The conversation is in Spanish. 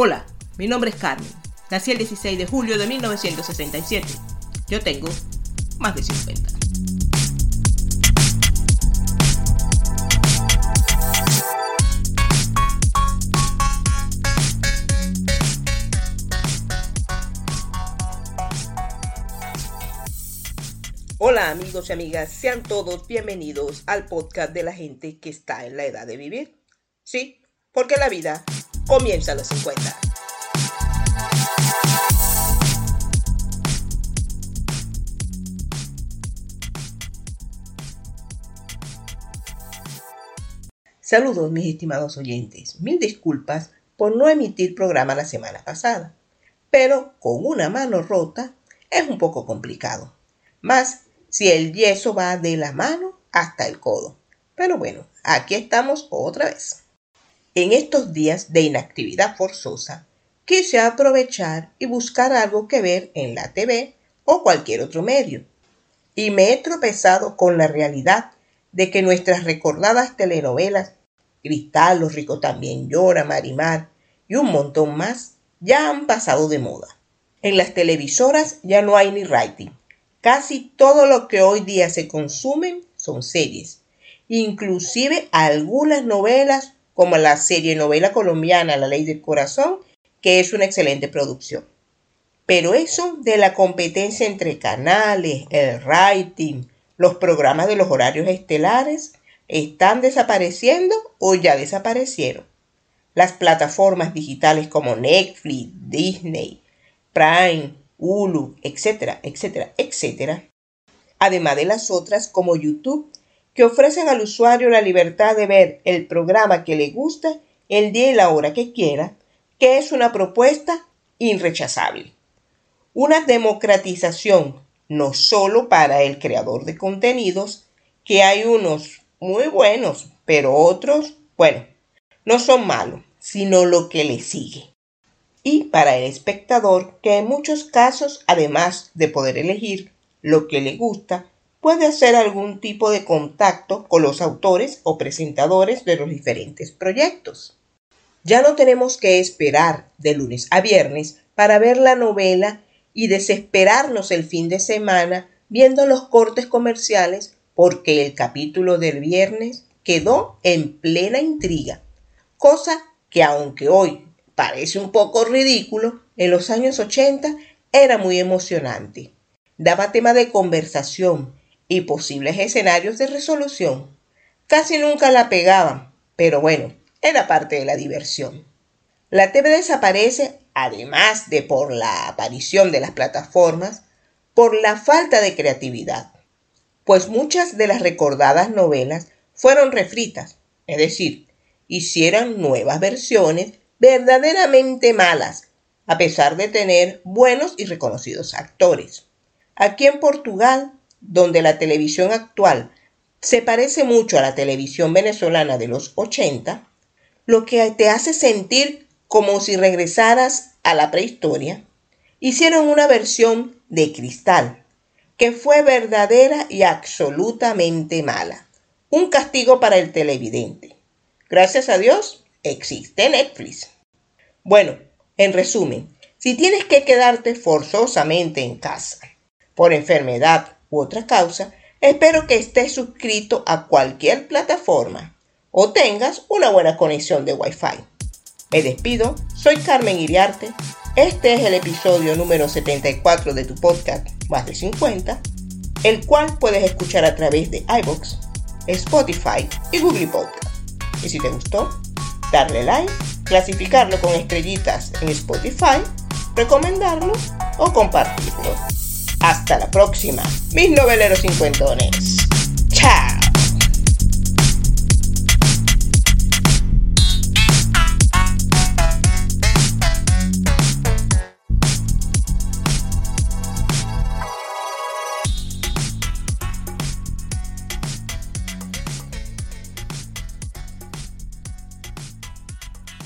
Hola, mi nombre es Carmen. Nací el 16 de julio de 1967. Yo tengo más de 50. Hola amigos y amigas, sean todos bienvenidos al podcast de la gente que está en la edad de vivir. Sí, porque la vida comienza los 50. Saludos mis estimados oyentes, mil disculpas por no emitir programa la semana pasada, pero con una mano rota es un poco complicado, más si el yeso va de la mano hasta el codo. Pero bueno, aquí estamos otra vez. En estos días de inactividad forzosa, quise aprovechar y buscar algo que ver en la TV o cualquier otro medio. Y me he tropezado con la realidad de que nuestras recordadas telenovelas, Cristal, Los ricos también llora, Marimar y un montón más, ya han pasado de moda. En las televisoras ya no hay ni writing. Casi todo lo que hoy día se consumen son series. Inclusive algunas novelas como la serie novela colombiana La Ley del Corazón, que es una excelente producción. Pero eso de la competencia entre canales, el writing, los programas de los horarios estelares, están desapareciendo o ya desaparecieron. Las plataformas digitales como Netflix, Disney, Prime, Hulu, etcétera, etcétera, etcétera. Además de las otras como YouTube que ofrecen al usuario la libertad de ver el programa que le gusta el día y la hora que quiera, que es una propuesta irrechazable. Una democratización no solo para el creador de contenidos, que hay unos muy buenos, pero otros, bueno, no son malos, sino lo que le sigue. Y para el espectador, que en muchos casos, además de poder elegir lo que le gusta, puede hacer algún tipo de contacto con los autores o presentadores de los diferentes proyectos. Ya no tenemos que esperar de lunes a viernes para ver la novela y desesperarnos el fin de semana viendo los cortes comerciales porque el capítulo del viernes quedó en plena intriga, cosa que aunque hoy parece un poco ridículo, en los años 80 era muy emocionante. Daba tema de conversación y posibles escenarios de resolución. Casi nunca la pegaban, pero bueno, era parte de la diversión. La TV desaparece, además de por la aparición de las plataformas, por la falta de creatividad, pues muchas de las recordadas novelas fueron refritas, es decir, hicieron nuevas versiones verdaderamente malas, a pesar de tener buenos y reconocidos actores. Aquí en Portugal donde la televisión actual se parece mucho a la televisión venezolana de los 80, lo que te hace sentir como si regresaras a la prehistoria, hicieron una versión de cristal, que fue verdadera y absolutamente mala. Un castigo para el televidente. Gracias a Dios, existe Netflix. Bueno, en resumen, si tienes que quedarte forzosamente en casa por enfermedad u otra causa, espero que estés suscrito a cualquier plataforma o tengas una buena conexión de Wi-Fi. Me despido, soy Carmen Iriarte. Este es el episodio número 74 de tu podcast Más de 50, el cual puedes escuchar a través de iBox, Spotify y Google Podcast. Y si te gustó, darle like, clasificarlo con estrellitas en Spotify, recomendarlo o compartirlo. Hasta la próxima, mis noveleros cincuentones.